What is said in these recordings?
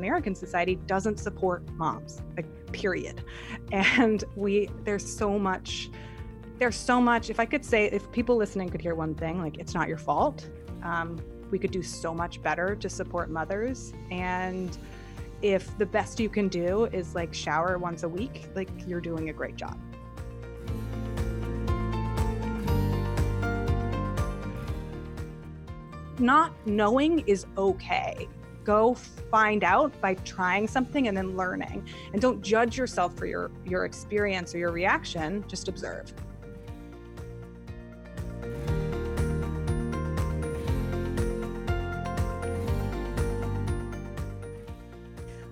American society doesn't support moms, like period. And we there's so much there's so much if I could say if people listening could hear one thing, like it's not your fault. Um, we could do so much better to support mothers and if the best you can do is like shower once a week, like you're doing a great job. Not knowing is okay. Go find out by trying something and then learning. And don't judge yourself for your, your experience or your reaction, just observe.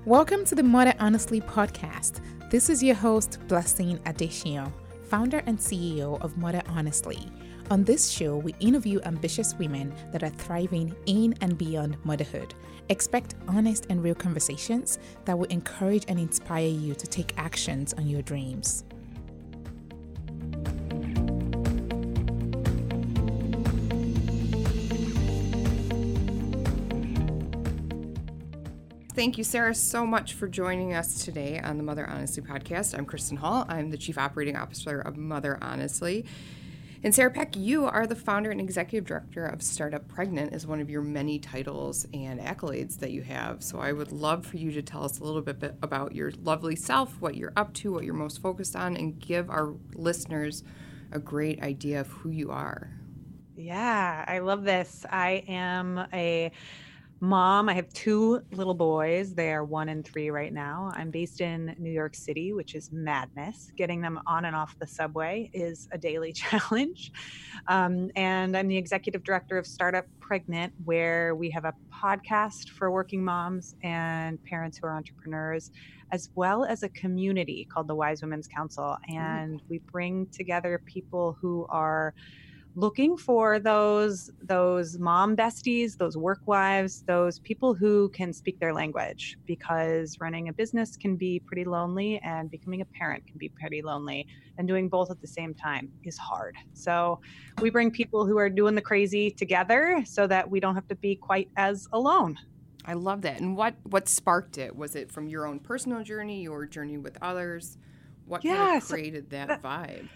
Welcome to the Mother Honestly podcast. This is your host, Blessing Adesina, founder and CEO of Mother Honestly. On this show, we interview ambitious women that are thriving in and beyond motherhood. Expect honest and real conversations that will encourage and inspire you to take actions on your dreams. Thank you, Sarah, so much for joining us today on the Mother Honestly podcast. I'm Kristen Hall. I'm the Chief Operating Officer of Mother Honestly. And Sarah Peck, you are the founder and executive director of Startup Pregnant, is one of your many titles and accolades that you have. So I would love for you to tell us a little bit about your lovely self, what you're up to, what you're most focused on, and give our listeners a great idea of who you are. Yeah, I love this. I am a mom. I have two little boys. They are one and three right now. I'm based in New York City, which is madness. Getting them on and off the subway is a daily challenge. Um, and I'm the executive director of Startup Pregnant, where we have a podcast for working moms and parents who are entrepreneurs, as well as a community called the Wise Women's Council. And we bring together people who are looking for those those mom besties those work wives those people who can speak their language because running a business can be pretty lonely and becoming a parent can be pretty lonely and doing both at the same time is hard. So we bring people who are doing the crazy together so that we don't have to be quite as alone. I love that. And what what sparked it? Was it from your own personal journey your journey with others? What yeah, kind of created that, that vibe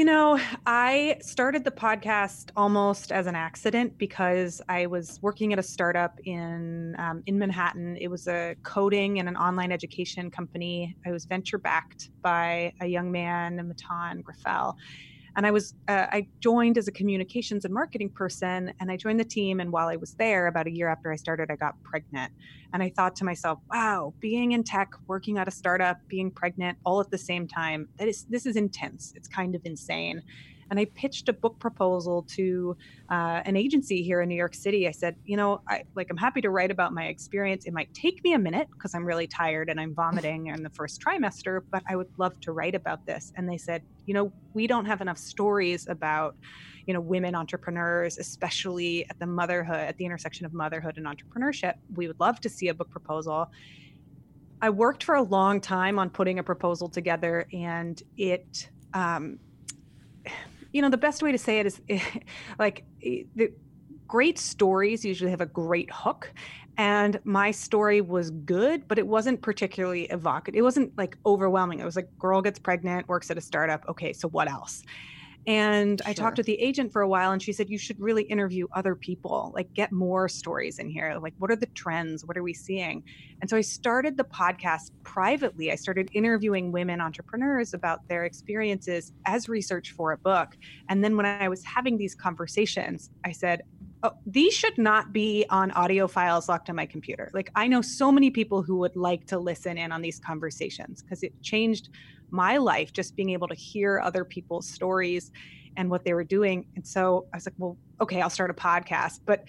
you know, I started the podcast almost as an accident because I was working at a startup in um, in Manhattan. It was a coding and an online education company. I was venture backed by a young man, Mattan Griffel, and I was uh, I joined as a communications and marketing person, and I joined the team. And while I was there, about a year after I started, I got pregnant, and I thought to myself, "Wow, being in tech, working at a startup, being pregnant, all at the same time, that is this is intense. It's kind of insane." And I pitched a book proposal to uh, an agency here in New York City. I said, you know, I like I'm happy to write about my experience. It might take me a minute because I'm really tired and I'm vomiting in the first trimester, but I would love to write about this. And they said, you know, we don't have enough stories about you know women entrepreneurs especially at the motherhood at the intersection of motherhood and entrepreneurship we would love to see a book proposal i worked for a long time on putting a proposal together and it um, you know, the best way to say it is like eh, the great stories usually have a great hook. And my story was good, but it wasn't particularly evocative. It wasn't like overwhelming. It was like, girl gets pregnant, works at a startup. Okay, so what else? And sure. I talked with the agent for a while and she said, you should really interview other people, like get more stories in here. Like, what are the trends? What are we seeing? And so I started the podcast privately. I started interviewing women entrepreneurs about their experiences as research for a book. And then when I was having these conversations, I said, Oh, these should not be on audio files locked on my computer. Like, I know so many people who would like to listen in on these conversations because it changed my life just being able to hear other people's stories and what they were doing. And so I was like, well, okay, I'll start a podcast. But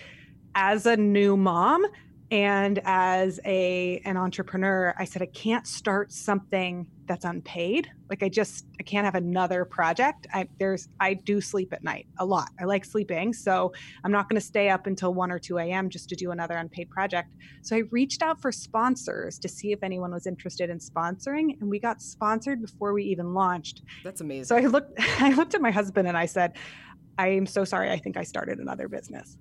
as a new mom and as a an entrepreneur, I said I can't start something that's unpaid. Like I just I can't have another project. I there's I do sleep at night a lot. I like sleeping, so I'm not going to stay up until 1 or 2 a.m. just to do another unpaid project. So I reached out for sponsors to see if anyone was interested in sponsoring, and we got sponsored before we even launched. That's amazing. So I looked I looked at my husband and I said, I am so sorry. I think I started another business.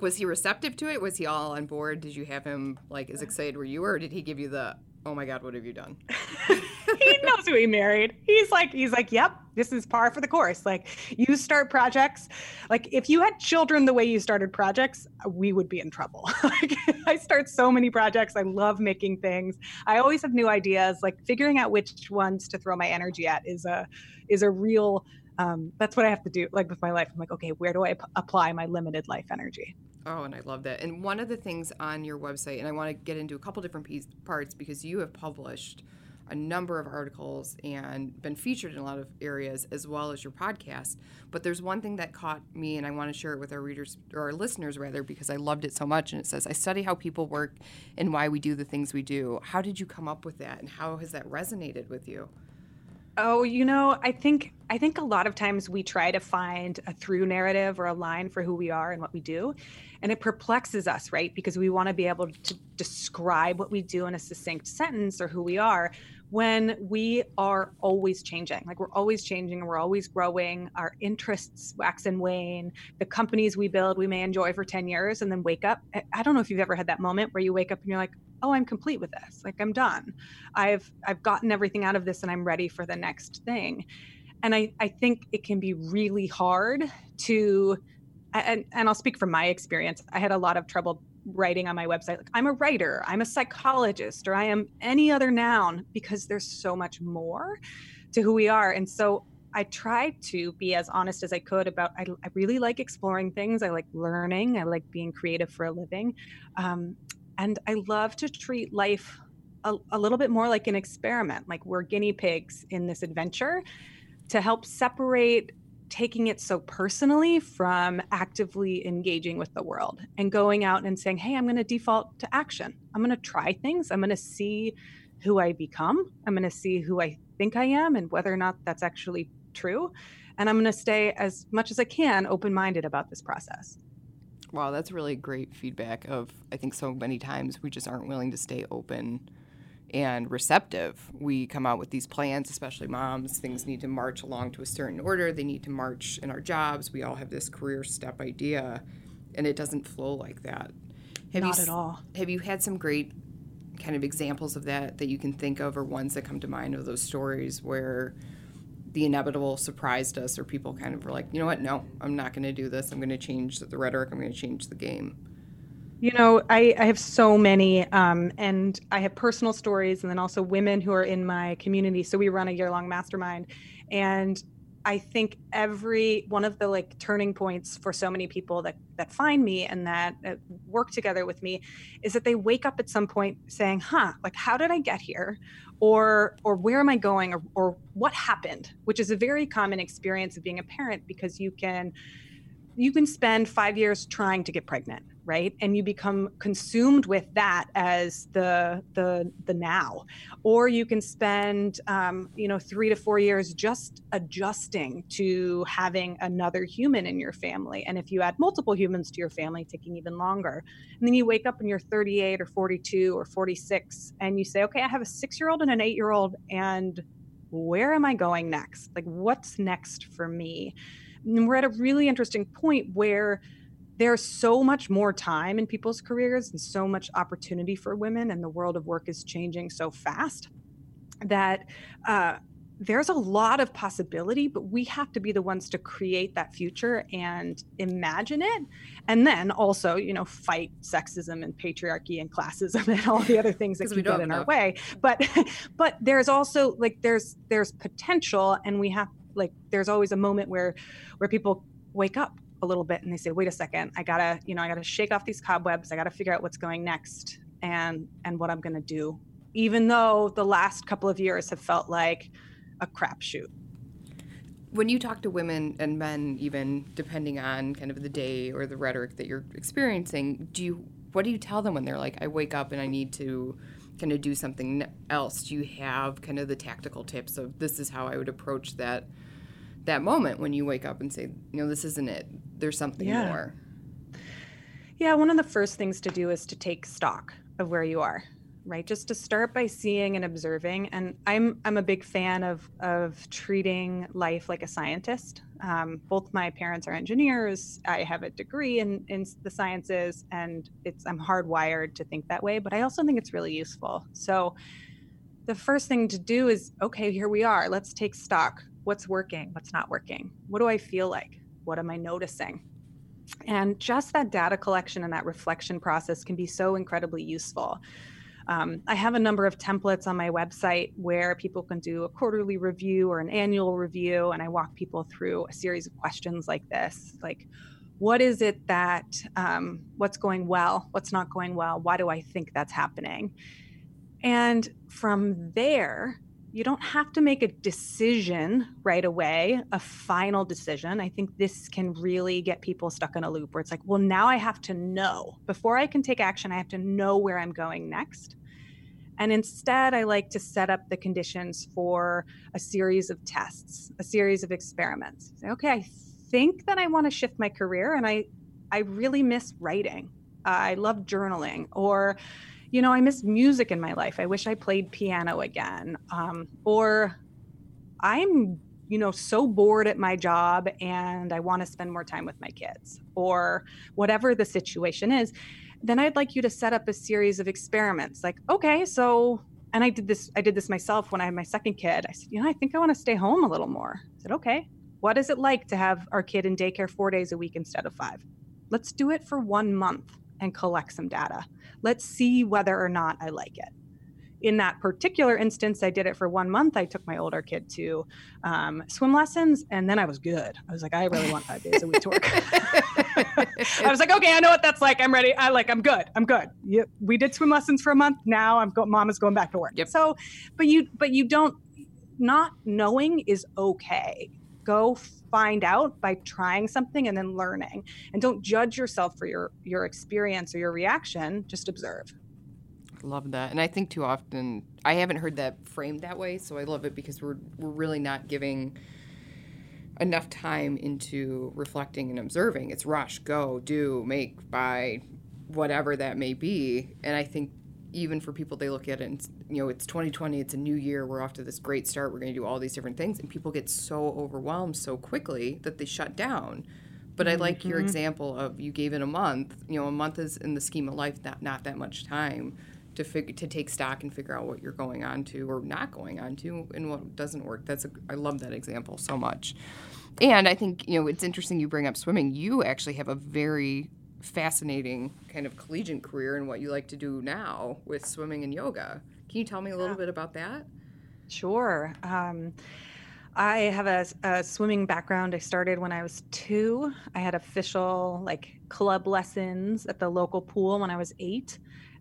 was he receptive to it? Was he all on board? Did you have him like as excited were you, or did he give you the oh my god, what have you done? he knows who he married. He's like, he's like, yep, this is par for the course. Like, you start projects. Like, if you had children the way you started projects, we would be in trouble. like, I start so many projects. I love making things. I always have new ideas. Like, figuring out which ones to throw my energy at is a is a real. Um, that's what I have to do. Like with my life, I'm like, okay, where do I p- apply my limited life energy? Oh, and I love that. And one of the things on your website, and I want to get into a couple different piece, parts because you have published a number of articles and been featured in a lot of areas as well as your podcast. But there's one thing that caught me, and I want to share it with our readers or our listeners rather, because I loved it so much. And it says, I study how people work and why we do the things we do. How did you come up with that, and how has that resonated with you? Oh, you know, I think I think a lot of times we try to find a through narrative or a line for who we are and what we do, and it perplexes us, right? Because we want to be able to describe what we do in a succinct sentence or who we are when we are always changing. Like we're always changing and we're always growing. Our interests wax and wane. The companies we build, we may enjoy for 10 years and then wake up. I don't know if you've ever had that moment where you wake up and you're like, oh i'm complete with this like i'm done i've i've gotten everything out of this and i'm ready for the next thing and i i think it can be really hard to and and i'll speak from my experience i had a lot of trouble writing on my website like i'm a writer i'm a psychologist or i am any other noun because there's so much more to who we are and so I tried to be as honest as I could about. I, I, really like exploring things. I like learning. I like being creative for a living, um, and I love to treat life a, a little bit more like an experiment, like we're guinea pigs in this adventure to help separate taking it so personally from actively engaging with the world and going out and saying, Hey, I'm going to default to action. I'm going to try things. I'm going to see who I become. I'm going to see who I think I am and whether or not that's actually true. And I'm going to stay as much as I can open minded about this process. Wow, that's really great feedback of I think so many times we just aren't willing to stay open and receptive. We come out with these plans, especially moms, things need to march along to a certain order, they need to march in our jobs. We all have this career step idea and it doesn't flow like that. Have Not you, at all. Have you had some great kind of examples of that that you can think of or ones that come to mind of those stories where the inevitable surprised us, or people kind of were like, you know what, no, I'm not going to do this. I'm going to change the rhetoric. I'm going to change the game. You know, I, I have so many, um, and I have personal stories, and then also women who are in my community. So we run a year long mastermind, and I think every one of the like turning points for so many people that that find me and that uh, work together with me is that they wake up at some point saying, "Huh, like how did I get here?" or or where am i going? Or, or what happened? Which is a very common experience of being a parent because you can you can spend five years trying to get pregnant right? And you become consumed with that as the the the now. Or you can spend um, you know three to four years just adjusting to having another human in your family. And if you add multiple humans to your family taking even longer. And then you wake up and you're 38 or 42 or 46 and you say okay i have a six year old and an eight year old and where am i going next? Like what's next for me? And we're at a really interesting point where there's so much more time in people's careers and so much opportunity for women and the world of work is changing so fast that uh, there's a lot of possibility but we have to be the ones to create that future and imagine it and then also you know fight sexism and patriarchy and classism and all the other things that can get in our way. But but there's also like there's there's potential and we have like there's always a moment where where people wake up a little bit and they say wait a second i gotta you know i gotta shake off these cobwebs i gotta figure out what's going next and and what i'm gonna do. Even though the last couple of years have felt like a crapshoot. When you talk to women and men even depending on kind of the day or the rhetoric that you're experiencing do you what do you tell them when they're like i wake up and i need to kind of do something else? Do you have kind of the tactical tips of this is how i would approach that that moment when you wake up and say, you know, this isn't it. There's something yeah. more. Yeah, one of the first things to do is to take stock of where you are. right just to start by seeing and observing and i'm i'm a big fan of of treating life like a scientist um, both my parents are engineers i have a degree in in the sciences and it's i'm hardwired to think that way but i also think it's really useful so the first thing to do is okay here we are let's take stock what's working what's not working? What do i feel like? What am i noticing? And just that data collection and that reflection process can be so incredibly useful. Um, I have a number of templates on my website where people can do a quarterly review or an annual review, and I walk people through a series of questions like this, like what is it that um, what's going well, what's not going well, why do I think that's happening, and from there. You don't have to make a decision right away, a final decision. I think this can really get people stuck in a loop where it's like, well, now I have to know. Before I can take action, I have to know where I'm going next. And instead, I like to set up the conditions for a series of tests, a series of experiments. Say, okay, I think that I want to shift my career and I, I really miss writing. I love journaling or, you know, I miss music in my life. I wish I played piano again. Um, or I'm, you know, so bored at my job and I want to spend more time with my kids or whatever the situation is then I'd like you to set up a series of experiments. Like, okay, so, and I did this, I did this myself when I had my second kid. I said, you know, I think I want to stay home a little more. I said, okay, what is it like to have our kid in daycare four days a week instead of five? Let's do it for one month and collect some data. Let's see whether or not I like it in that particular instance, I did it for one month. I took my older kid to um, swim lessons, and then I was good. I was like, I really want five days a week to work. I was like, okay, I know what that's like. I'm ready. I like, I'm good. I'm good. We did swim lessons for a month. Now I'm go. Mom is going back to work. Yep. So, but you, but you don't. Not knowing is okay. Go find out by trying something and then learning, and don't judge yourself for your your experience or your reaction. Just observe. Love that. And I think too often I haven't heard that framed that way, so I love it because we're we're really not giving enough time into reflecting and observing. It's rush, go, do, make, buy, whatever that may be. And I think even for people they look at it and you know it's 2020 it's a new year we're off to this great start we're going to do all these different things and people get so overwhelmed so quickly that they shut down but mm-hmm. i like your mm-hmm. example of you gave it a month you know a month is in the scheme of life not, not that much time to figure to take stock and figure out what you're going on to or not going on to and what doesn't work. That's a, I love that example so much. And I think you know it's interesting you bring up swimming. You actually have a very fascinating kind of collegiate career and what you like to do now with swimming and yoga. Can you tell me a little yeah. bit about that? Sure. Um, I have a, a, swimming background. I started when I was two. I had official like club lessons at the local pool when I was eight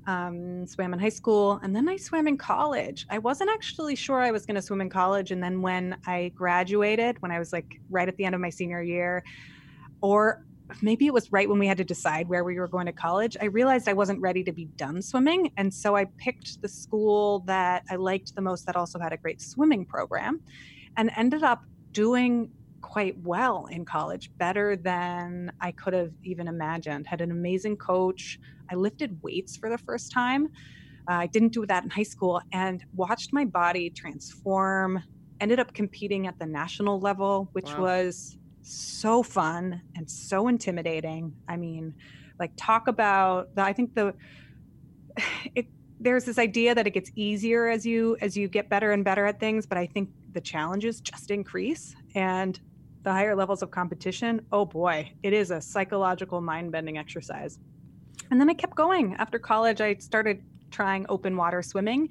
um, swam in high school, and then I swam in college. I wasn't actually sure I was going to swim in college. And then when I graduated, when I was like right at the end of my senior year, or maybe it was right when we had to decide where we were going to college, I realized I wasn't ready to be done swimming. And so I picked the school that I liked the most that also had a great swimming program and ended up doing quite well in college, better than I could have even imagined. Had an amazing coach. I lifted weights for the first time. Uh, I didn't do that in high school and watched my body transform. Ended up competing at the national level, which wow. was so fun and so intimidating. I mean, like talk about the, I think the it there's this idea that it gets easier as you as you get better and better at things, but I think the challenges just increase and the higher levels of competition, oh boy, it is a psychological mind bending exercise. And then I kept going. After college, I started trying open water swimming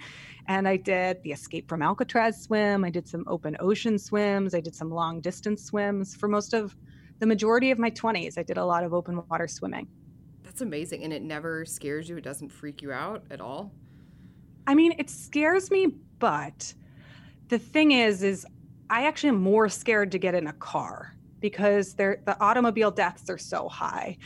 and I did the Escape from Alcatraz swim. I did some open ocean swims. I did some long distance swims. For most of the majority of my 20s, I did a lot of open water swimming. That's amazing. And it never scares you, it doesn't freak you out at all? I mean, it scares me, but the thing is, is I actually am more scared to get in a car because the automobile deaths are so high.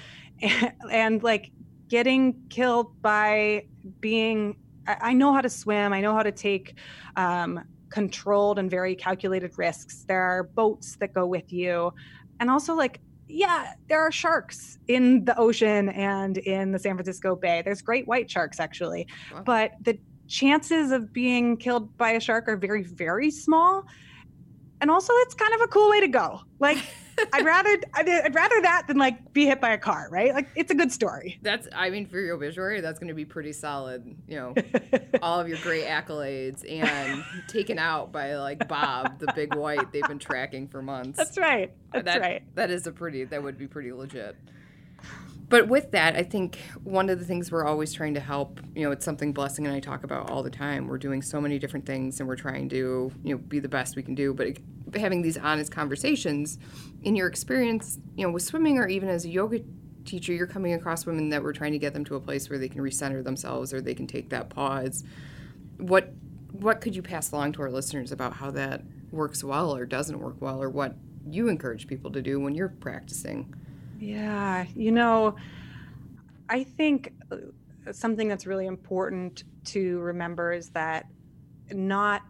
And, and like getting killed by being, I, know how to swim, I know how to take um, controlled and very calculated risks. There are boats that go with you. And also, like, yeah, there are sharks in the ocean and in the San Francisco Bay. There's great white sharks, actually. Wow. But the chances of being killed by a shark are very, very small. And also, it's kind of a cool way to go. Like, I'd rather I'd, I'd, rather that than like be hit by a car, right? Like, it's a good story. That's I mean, for your obituary, that's going to be pretty solid. You know, all of your great accolades and taken out by like Bob, the big white they've been tracking for months. That's right. That's that, right. That is a pretty. That would be pretty legit but with that, I think one of the things we're always trying to help, you know, it's something Blessing and I talk about all the time. We're doing so many different things and we're trying to, you know, be the best we can do. But having these honest conversations, in your experience, you know, with swimming or even as a yoga teacher, you're coming across women that we're trying to get them to a place where they can recenter themselves or they can take that pause. What what could you pass along to our listeners about how that works well or doesn't work well or what you encourage people to do when you're practicing? Yeah, you know, I think uh, something that's really important to remember is that not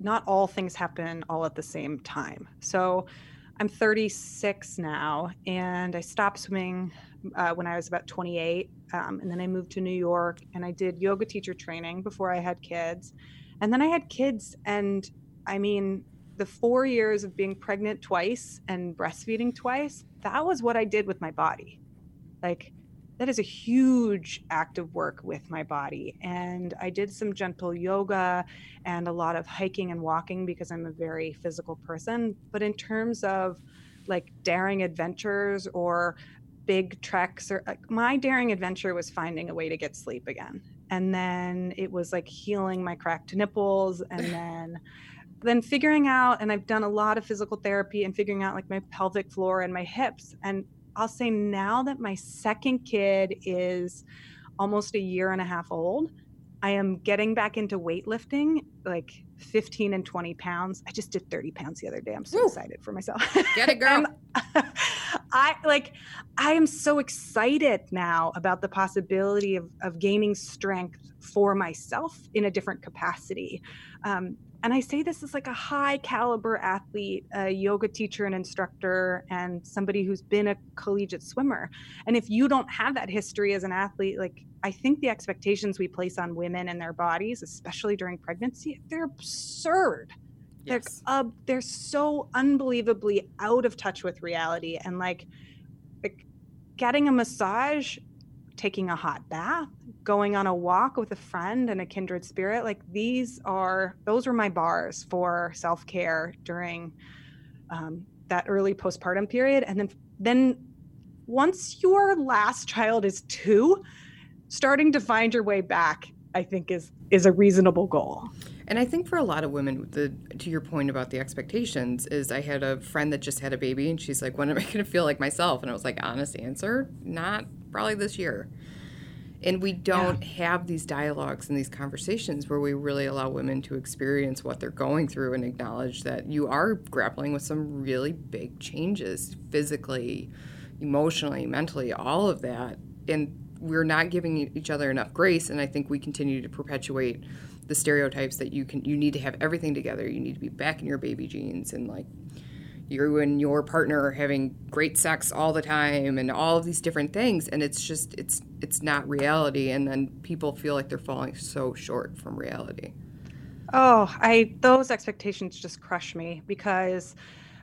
not all things happen all at the same time. So I'm 36 now, and I stopped swimming uh, when I was about 28. Um, and then I moved to New York and I did yoga teacher training before I had kids. And then I had kids, and I mean, the four years of being pregnant twice and breastfeeding twice, that was what I did with my body. Like, that is a huge act of work with my body. And I did some gentle yoga and a lot of hiking and walking because I'm a very physical person. But in terms of like daring adventures or big treks, or like my daring adventure was finding a way to get sleep again. And then it was like healing my cracked nipples and then then figuring out and i've done a lot of physical therapy and figuring out like my pelvic floor and my hips and i'll say now that my second kid is almost a year and a half old i am getting back into weightlifting like 15 and 20 pounds. I just did 30 pounds the other day. I'm so Woo. excited for myself. Get it girl. I like i am so excited now about the possibility of, of gaining strength for myself in a different capacity. Um, and I say this as like a high caliber athlete, a yoga teacher and instructor, and somebody who's been a collegiate swimmer. And if you don't have that history as an athlete, like I think the expectations we place on women and their bodies, especially during pregnancy, they're absurd. Yes. They're, uh, they're so unbelievably out of touch with reality. And like, like getting a massage, taking a hot bath, going on a walk with a friend and a kindred spirit like these are those were my bars for self-care during um, that early postpartum period and then then once your last child is two starting to find your way back i think is is a reasonable goal and I think for a lot of women, the to your point about the expectations is I had a friend that just had a baby and she's like, when am I going to feel like myself? And I was like, honest answer, not probably this year. And we don't yeah. have these dialogues and these conversations where we really allow women to experience what they're going through and acknowledge that you are grappling with some really big changes physically, emotionally, mentally, all of that. And we're not giving each other enough grace. And I think we continue to perpetuate the stereotypes that you can you need to have everything together. You need to be back in your baby jeans and like you and your partner are having great sex all the time and all of these different things and it's just it's it's not reality and then people feel like they're falling so short from reality. Oh i those expectations just crush me because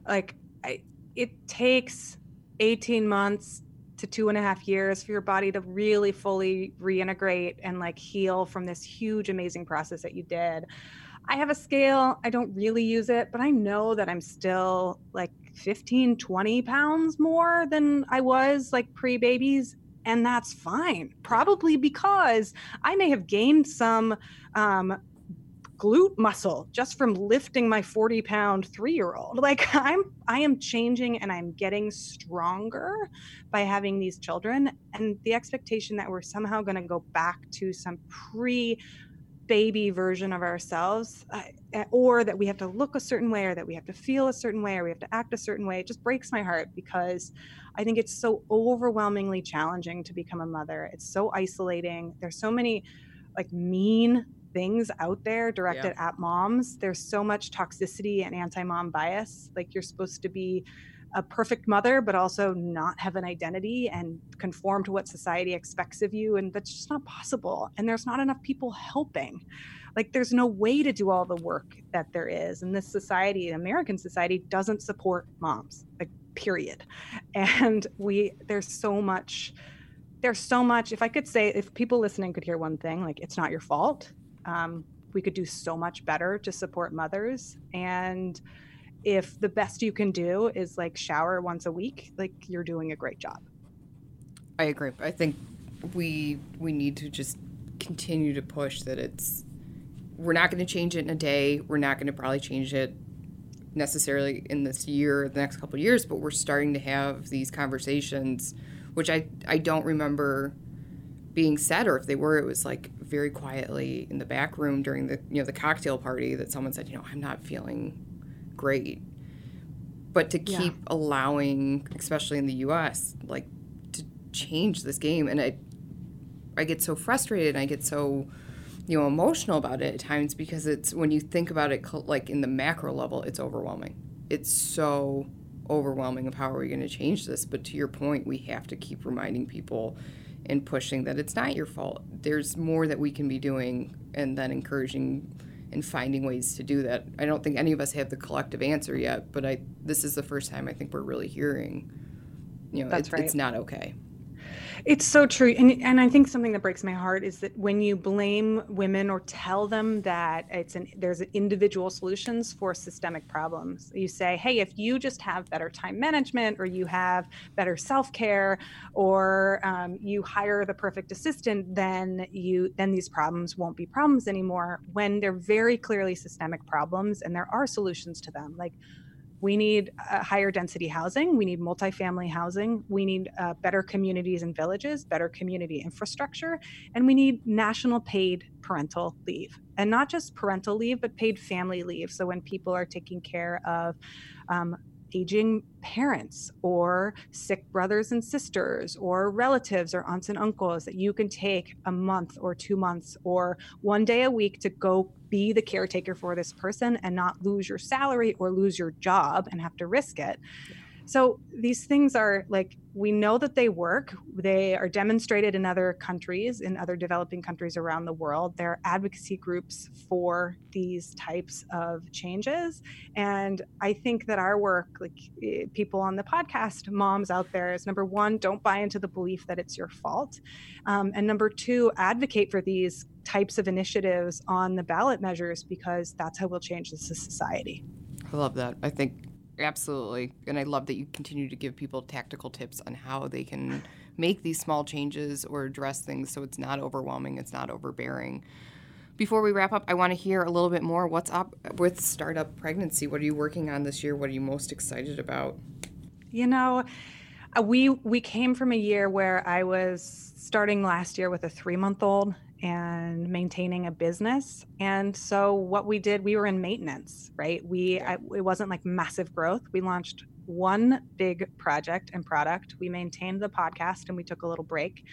like I, it takes 18 months to two and a half years for your body to really fully reintegrate and like heal from this huge amazing process that you did I have a scale. I don't really use it, but I know that I'm still like 15, 20 pounds more than I was like pre babies. And that's fine, probably because I may have gained some um, glute muscle just from lifting my 40 pound three year old. Like I'm, I am changing and I'm getting stronger by having these children. And the expectation that we're somehow going to go back to some pre baby version of ourselves uh, or that we have to look a certain way or that we have to feel a certain way or we have to act a certain way it just breaks my heart because i think it's so overwhelmingly challenging to become a mother. It's so isolating. There's so many like mean things out there directed yeah. at moms. There's so much toxicity and anti-mom bias. Like you're supposed to be a perfect mother, but also not have an identity and conform to what society expects of you. And that's just not possible. And there's not enough people helping. Like, there's no way to do all the work that there is. And this society, American society, doesn't support moms, like, period. And we, there's so much, there's so much. If I could say, if people listening could hear one thing, like, it's not your fault. Um, we could do so much better to support mothers. And, if the best you can do is like shower once a week, like you're doing a great job. I agree. I think we we need to just continue to push that it's we're not going to change it in a day. We're not going to probably change it necessarily in this year, the next couple years, but we're starting to have these conversations, which I I don't remember being said, or if they were, it was like very quietly in the back room during the you know the cocktail party that someone said, you know, I'm not feeling great. But to keep yeah. allowing, especially in the US, like to change this game and I I get so frustrated and I get so you know emotional about it at times because it's when you think about it like in the macro level it's overwhelming. It's so overwhelming of how are we going to change this but to your point we have to keep reminding people and pushing that it's not your fault. There's more that we can be doing and then encouraging and finding ways to do that. I don't think any of us have the collective answer yet, but I this is the first time I think we're really hearing, you know, That's it's, right. it's not okay. It's so true. And, and I think something that breaks my heart is that when you blame women or tell them that it's an there's individual solutions for systemic problems, you say, hey, if you just have better time management or you have better self-care or um, you hire the perfect assistant, then you then these problems won't be problems anymore when they're very clearly systemic problems and there are solutions to them. Like we need uh, higher density housing. We need multifamily housing. We need uh, better communities and villages, better community infrastructure, and we need national paid parental leave. And not just parental leave, but paid family leave. So when people are taking care of um, aging parents or sick brothers and sisters or relatives or aunts and uncles that you can take a month or two months or one day a week to go be the caretaker for this person and not lose your salary or lose your job and have to risk it. So these things are like we know that they work. They are demonstrated in other countries, in other developing countries around the world. There are advocacy groups for these types of changes. And I think that our work, like eh, people on the podcast, moms out there, is number one, don't buy into the belief that it's your fault. Um, and number two, advocate for these types of initiatives on the ballot measures because that's how we'll change this society. I love that. I think Absolutely. And I love that you continue to give people tactical tips on how they can make these small changes or address things so it's not overwhelming, it's not overbearing. Before we wrap up, I want to hear a little bit more. What's up with Startup Pregnancy? What are you working on this year? What are you most excited about? You know, uh, we we came from a year where I was starting last year with a 3-month-old and maintaining a business. And so what we did, we were in maintenance, right? We I, it wasn't like massive growth. We launched one big project and product. We maintained the podcast and we took a little break.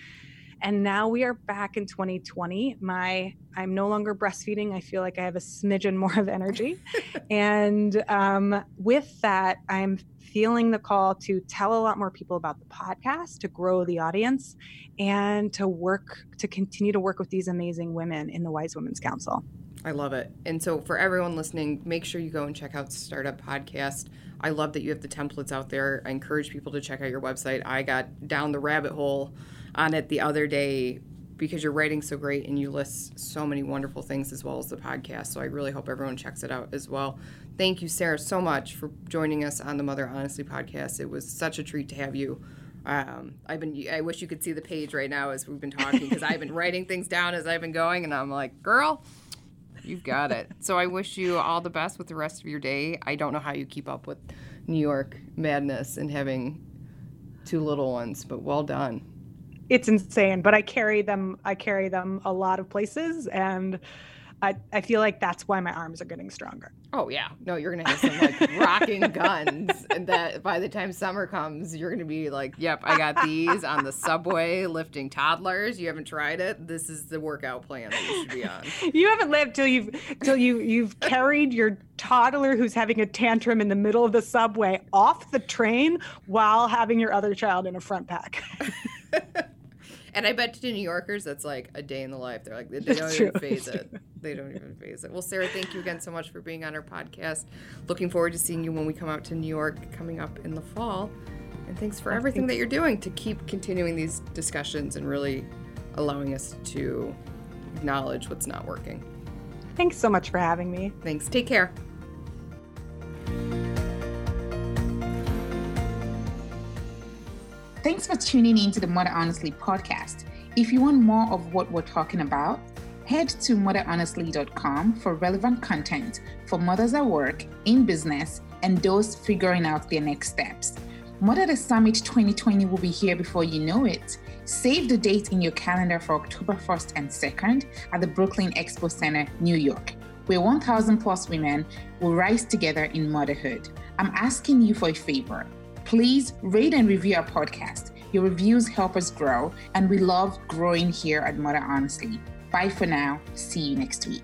And now we are back in 2020. My I'm no longer breastfeeding. I feel like I have a smidgen more of energy. and um, with that, I'm feeling the call to tell a lot more people about the podcast, to grow the audience, and to work to continue to work with these amazing women in the Wise Women's Council. I love it. And so for everyone listening, make sure you go and check out Startup Podcast. I love that you have the templates out there. I encourage people to check out your website. I got down the rabbit hole on it the other day because you're writing so great and you list so many wonderful things as well as the podcast. So I really hope everyone checks it out as well. Thank you, Sarah, so much for joining us on the Mother Honestly podcast. It was such a treat to have you um, I've been. I wish you could see the page right now as we've been talking because I've been writing things down as I've been going, and I'm like, girl, you've got it. So I wish you all the best with the rest of your day. I don't know how you keep up with New York madness and having two little ones, but well done. It's insane, but I carry them. I carry them a lot of places, and I, I feel like that's why my arms are getting stronger. Oh yeah, no, you're gonna have some like rocking guns, and that by the time summer comes, you're gonna be like, "Yep, I got these on the subway lifting toddlers. You haven't tried it. This is the workout plan that you should be on." you haven't lived till you've till you you've carried your toddler who's having a tantrum in the middle of the subway off the train while having your other child in a front pack. And I bet to New Yorkers, that's like a day in the life. They're like, they, don't even phase it. They don't even phase it. Well, Sarah, thank you again so much for being on our podcast. Looking forward to seeing you when we come out to New York coming up in the fall. And thanks for oh, everything that you're doing to keep continuing these discussions and really allowing us to acknowledge what's not working. Thanks so much for having me. Thanks. Take care. Thanks for tuning in to the Mother Honestly podcast. If you want more of what we're talking about, head to motherhonestly.com for relevant content for mothers at work, in business, and those figuring out their next steps. Mother the Summit 2020 will be here before you know it. Save the date in your calendar for October 1st and 2nd at the Brooklyn Expo Center, New York, where 1,000 plus women will rise together in motherhood. I'm asking you for a favor Please rate and review our podcast. Your reviews help us grow, and we love growing here at Mother Honestly. Bye for now. See you next week.